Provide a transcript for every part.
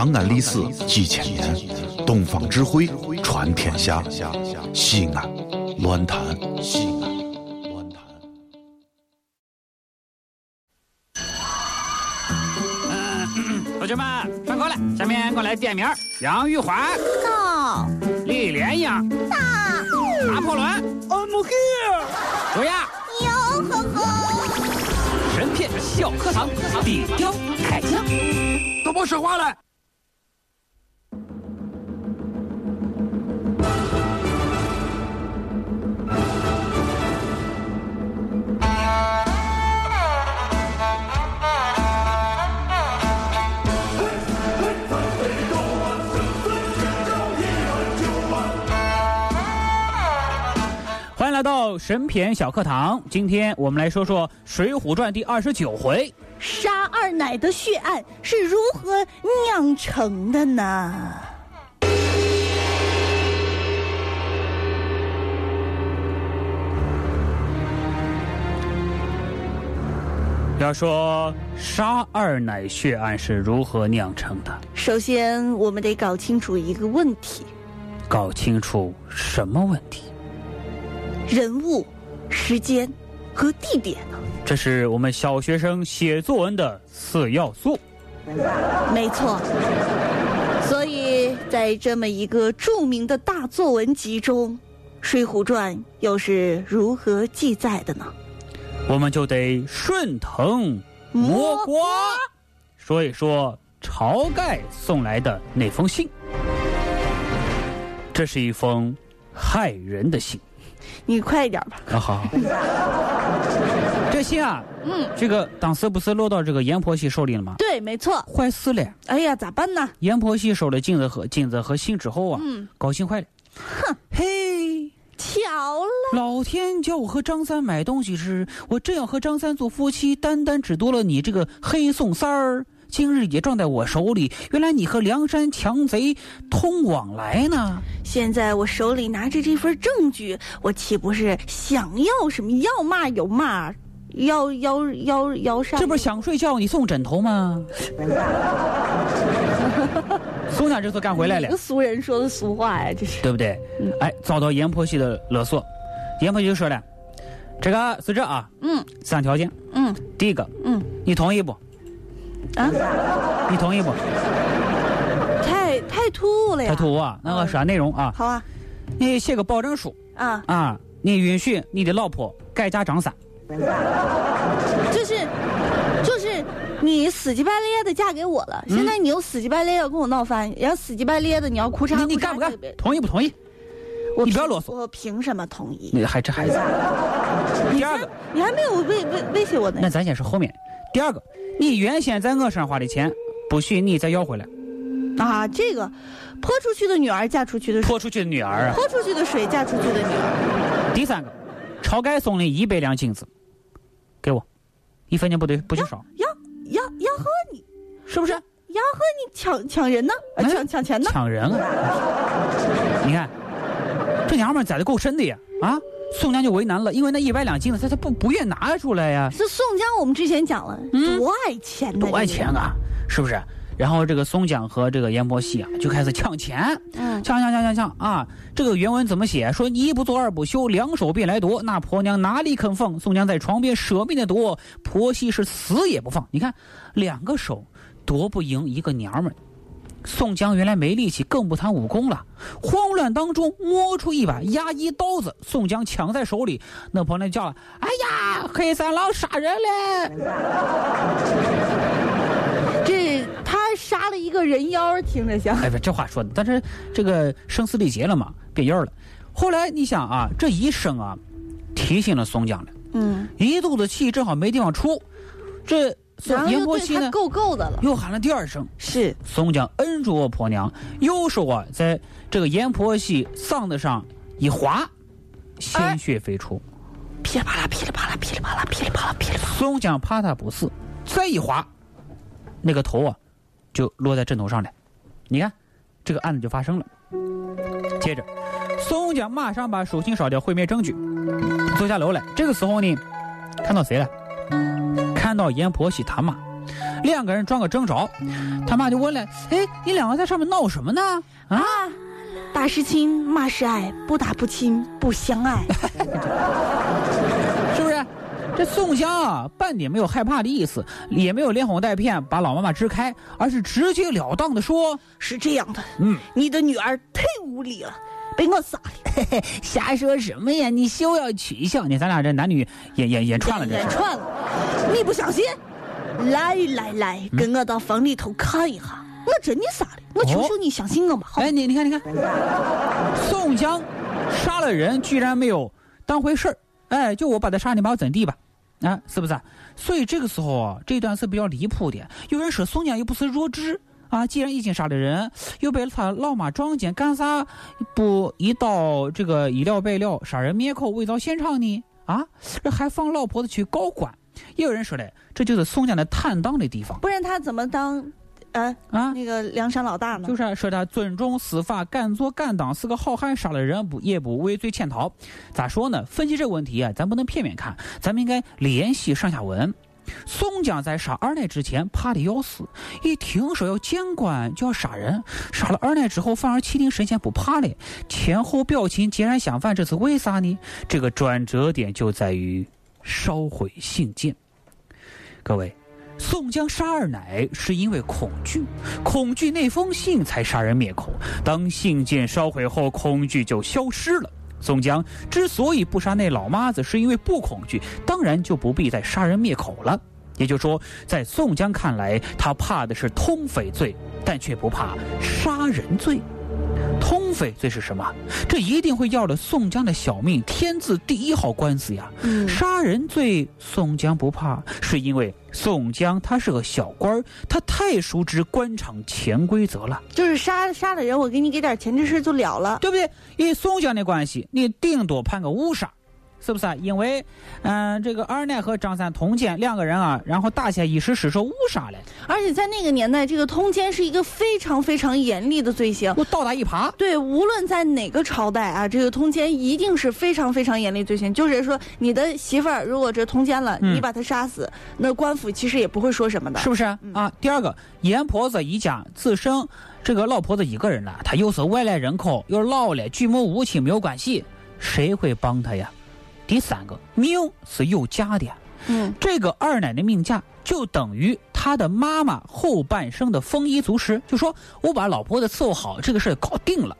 长安历史几千年，东方智慧传天下。西安，乱谈西安，乱谈。同学们上课了，下面我来点名：杨玉环、到李莲英、到拿破仑、I'm here。卓雅。哟呵呵，神片小课堂，底雕开讲。都别说话了。来到神片小课堂，今天我们来说说《水浒传》第二十九回。杀二奶的血案是如何酿成的呢？要说杀二奶血案是如何酿成的，首先，我们得搞清楚一个问题：搞清楚什么问题？人物、时间和地点。这是我们小学生写作文的四要素。没错。所以在这么一个著名的大作文集中，《水浒传》又是如何记载的呢？我们就得顺藤摸瓜，说一说晁盖送来的那封信。这是一封害人的信。你快一点吧。啊，好。这信啊，嗯，这个当时不是落到这个阎婆惜手里了吗？对，没错。坏事了！哎呀，咋办呢？阎婆惜收了金子和金子和信之后啊，嗯，高兴坏了。哼，嘿，巧了，老天叫我和张三买东西时，我正要和张三做夫妻，单单只多了你这个黑宋三儿，今日也撞在我手里。原来你和梁山强贼通往来呢。现在我手里拿着这份证据，我岂不是想要什么要嘛有嘛，要要要要啥？这不是想睡觉你送枕头吗？宋家这次干回来了俗人说的俗话呀，这是。对不对？哎，遭到阎婆惜的勒索，阎婆惜就说了，这个是这啊，嗯三条件。嗯第一个，嗯你同意不？啊，你同意不？太太突兀了呀。太突兀啊！那个啥内容啊？好啊你写个保证书啊，啊，你允许你的老婆改嫁张三。就是就是你死乞白咧的嫁给我了，现在你又死乞白咧要跟我闹翻，然后死乞白咧的你要哭嚓，你你干不干？同意不同意？我你不要啰嗦我凭什么同意？你还这孩子。第二个，你还没有威威威胁我呢那。咱先说后面。第二个，你原先在我身上花的钱，不许你再要回来。啊，这个泼出去的女儿嫁出去的水，泼出去的女儿啊。泼出去的水嫁出去的女儿。第三个，晁盖送了一百两金子，给我，一分钱不得不许少，要要要和你是不是？要和你抢抢人呢？抢抢钱呢？抢人啊！你看，这娘们儿栽的够深的呀！啊，宋江就为难了，因为那一百两金子，他他不不愿拿出来呀，这宋江我们之前讲了，嗯多爱钱，多爱钱啊，是不是？然后这个宋江和这个阎婆惜啊，就开始抢钱，嗯，抢抢抢抢抢啊！这个原文怎么写？说一不做二不休，两手便来夺。那婆娘哪里肯放？宋江在床边舍命的夺，婆媳是死也不放。你看，两个手夺不赢一个娘们儿。宋江原来没力气，更不谈武功了。慌乱当中摸出一把压衣刀子，宋江抢在手里。那婆娘叫了：“哎呀，黑三郎杀人了！” 这他杀了一个人妖，听着像。哎，不，这话说的，但是这个声嘶力竭了嘛，变音了。后来你想啊，这一声啊，提醒了宋江了，嗯，一肚子气正好没地方出，这宋然后阎又对他婆惜呢够够的了。又喊了第二声，是，宋江摁住我婆娘，右手啊在这个阎婆惜嗓子上一划，鲜血飞出。噼里啪啦，噼里啪啦，噼里啪啦，噼里啪啦，噼里啪啦。宋江怕他不死，再一划，那个头啊就落在枕头上了。你看，这个案子就发生了。接着，宋江马上把书信烧掉，毁灭证据，走下楼来。这个时候呢，看到谁了？看到阎婆惜他妈。两个人撞个正着，他妈就问了：“哎，你两个在上面闹什么呢？”啊，打是亲，骂是爱，不打不亲，不相爱，是不是？这宋江啊，半点没有害怕的意思，也没有连哄带骗把老妈妈支开，而是直截了当的说：“是这样的，嗯，你的女儿太无理了，被我杀了。瞎说什么呀？你休要取笑，你咱俩这男女演演演串了。演串了，你不相信？来来来，跟我到房里头看一下，我真的杀了，我求求你相信我嘛！好哎，你你看你看，宋江杀了人，居然没有当回事儿。哎，就我把他杀，你把我怎地吧？啊，是不是？啊所以这个时候啊，这段是比较离谱的。有人说宋江又不是弱智啊，既然已经杀了人，又被他老妈撞见，干啥不一刀这个一了百了，杀人灭口，伪造现场呢？啊，这还放老婆子去告官？也有人说嘞，这就是宋江的坦荡的地方。不然他怎么当，呃啊，那个梁山老大呢？就是说他尊重司法，敢做敢当，是个好汉，杀了人不也不畏罪潜逃。咋说呢？分析这个问题啊，咱不能片面看，咱们应该联系上下文。宋江在杀二奶之前怕的要死，一听说要见官就要杀人，杀了二奶之后反而气定神闲不怕了，前后表情截然相反，这是为啥呢？这个转折点就在于烧毁信件。各位。宋江杀二奶是因为恐惧，恐惧那封信才杀人灭口。当信件烧毁后，恐惧就消失了。宋江之所以不杀那老妈子，是因为不恐惧，当然就不必再杀人灭口了。也就是说，在宋江看来，他怕的是通匪罪，但却不怕杀人罪。通匪罪是什么？这一定会要了宋江的小命，天字第一号官司呀！嗯杀人罪，宋江不怕，是因为宋江他是个小官儿，他太熟知官场潜规则了，就是杀杀了人，我给你给点钱，这事就了了。对不对？因为宋江的关系，你顶多判个误杀，是不是啊？因为，嗯、这个二奶和张三通奸两个人啊，然后打起来一时失手误杀了，而且在那个年代，这个通奸是一个非常非常严厉的罪行。我倒打一耙。对，无论在哪个朝代啊，这个通奸一定是非常非常严厉罪行。就是说，你的媳妇儿如果这通奸了，嗯你把她杀死，那官府其实也不会说什么的。是不是啊？第二个，阎婆子一家只剩这个老婆子一个人了，她又是外来人口，又老了，举目无亲，没有关系，谁会帮她呀？第三个，命是有价的，嗯，这个二奶奶命价就等于她的妈妈后半生的丰衣足食，就说我把老婆子伺候好，这个事儿搞定了。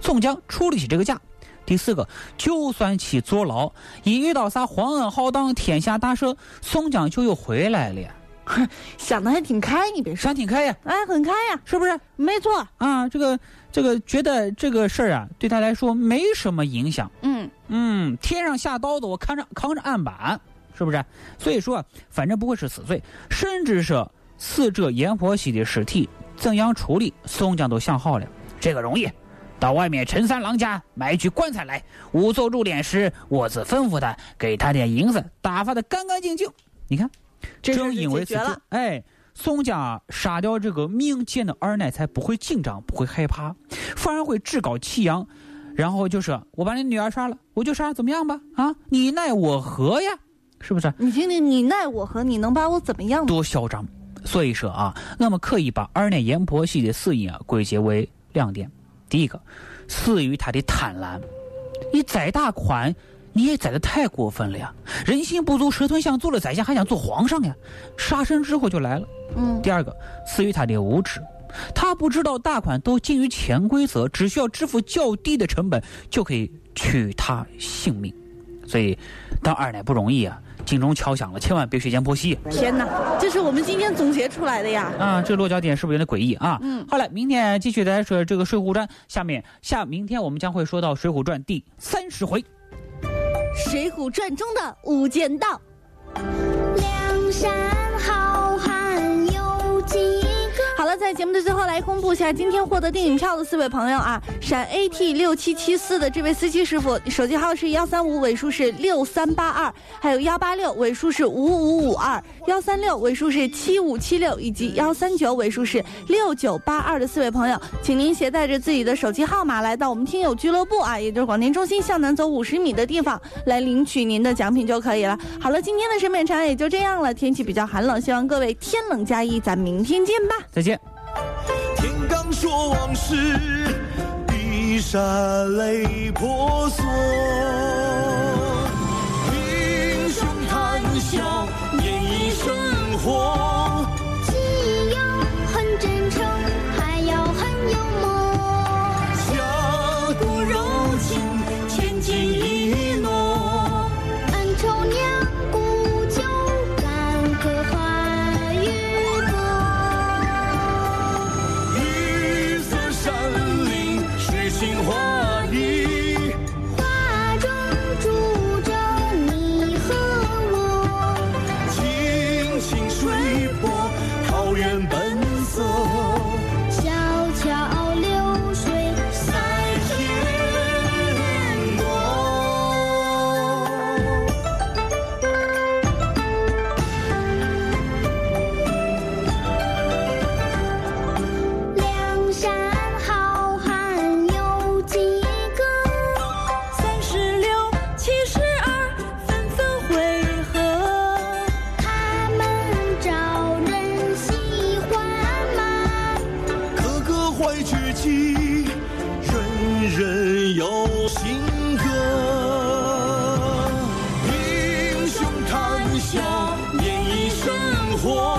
宋江出得起这个价。第四个，就算去坐牢，一遇到啥皇恩浩荡、天下大赦，宋江就又回来了。想的还挺开，你别说，想挺开呀，哎，很开呀，是不是没错。啊？这个这个觉得这个事儿啊，对他来说没什么影响。嗯，嗯，天上下刀子，我扛着扛着案板，是不是？所以说啊，反正不会是死罪，甚至是死者阎婆惜的尸体怎样处理，宋江都想好了。这个容易，到外面陈三郎家买一具棺材来，仵作入殓时，我自吩咐他给他点银子，打发的干干净净。你看，正因为此。哎，宋江杀掉这个命贱的二奶，才不会紧张，不会害怕，反而会趾高气扬，然后就是：“我把你女儿杀了，我就杀，怎么样吧？啊，你奈我何呀？是不是？你听听，你奈我何？你能把我怎么样？多嚣张！所以说啊，我们可以把二奶阎婆惜的死因啊归结为两点：第一个，死于他的贪婪，你宰大款。你也宰的太过分了呀！人心不足蛇吞象，做了宰相还想做皇上呀？杀身之祸就来了。嗯，第二个，死于他的无知，他不知道大款都基于潜规则，只需要支付较低的成本就可以取他性命。所以，当二奶不容易啊！警钟敲响了，千万别学阎婆惜天哪，这是我们今天总结出来的呀。啊！这落脚点是不是有点诡异啊？嗯好了，明天继续来说这个《水浒传》，下面下明天我们将会说到《水浒传》第三十回。《水浒传》中的无间道，梁山布一下今天获得电影票的四位朋友啊，陕 AT 六七七四的这位司机师傅，手机号是幺三五尾数是六三八二，还有幺八六尾数是五五五二，幺三六尾数是七五七六，以及幺三九尾数是六九八二的四位朋友，请您携带着自己的手机号码来到我们听友俱乐部啊，也就是广电中心向南走五十米的地方来领取您的奖品就可以了。好了，今天的审美长也就这样了，天气比较寒冷，希望各位天冷加衣，咱明天见吧。再见。往事，碧山泪婆娑。英雄谈笑，谈笑，演绎生活。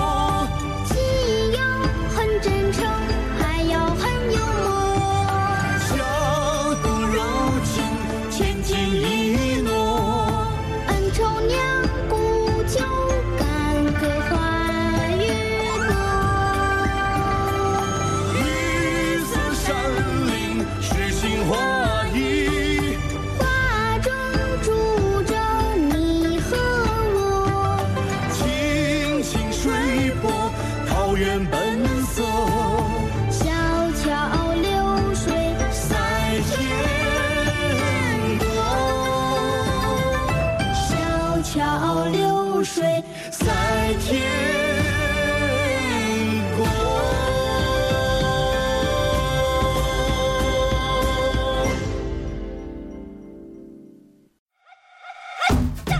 桥流水。在天国。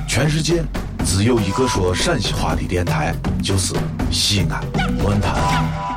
全世界只有一个说陕西话的电台，就是西安论坛。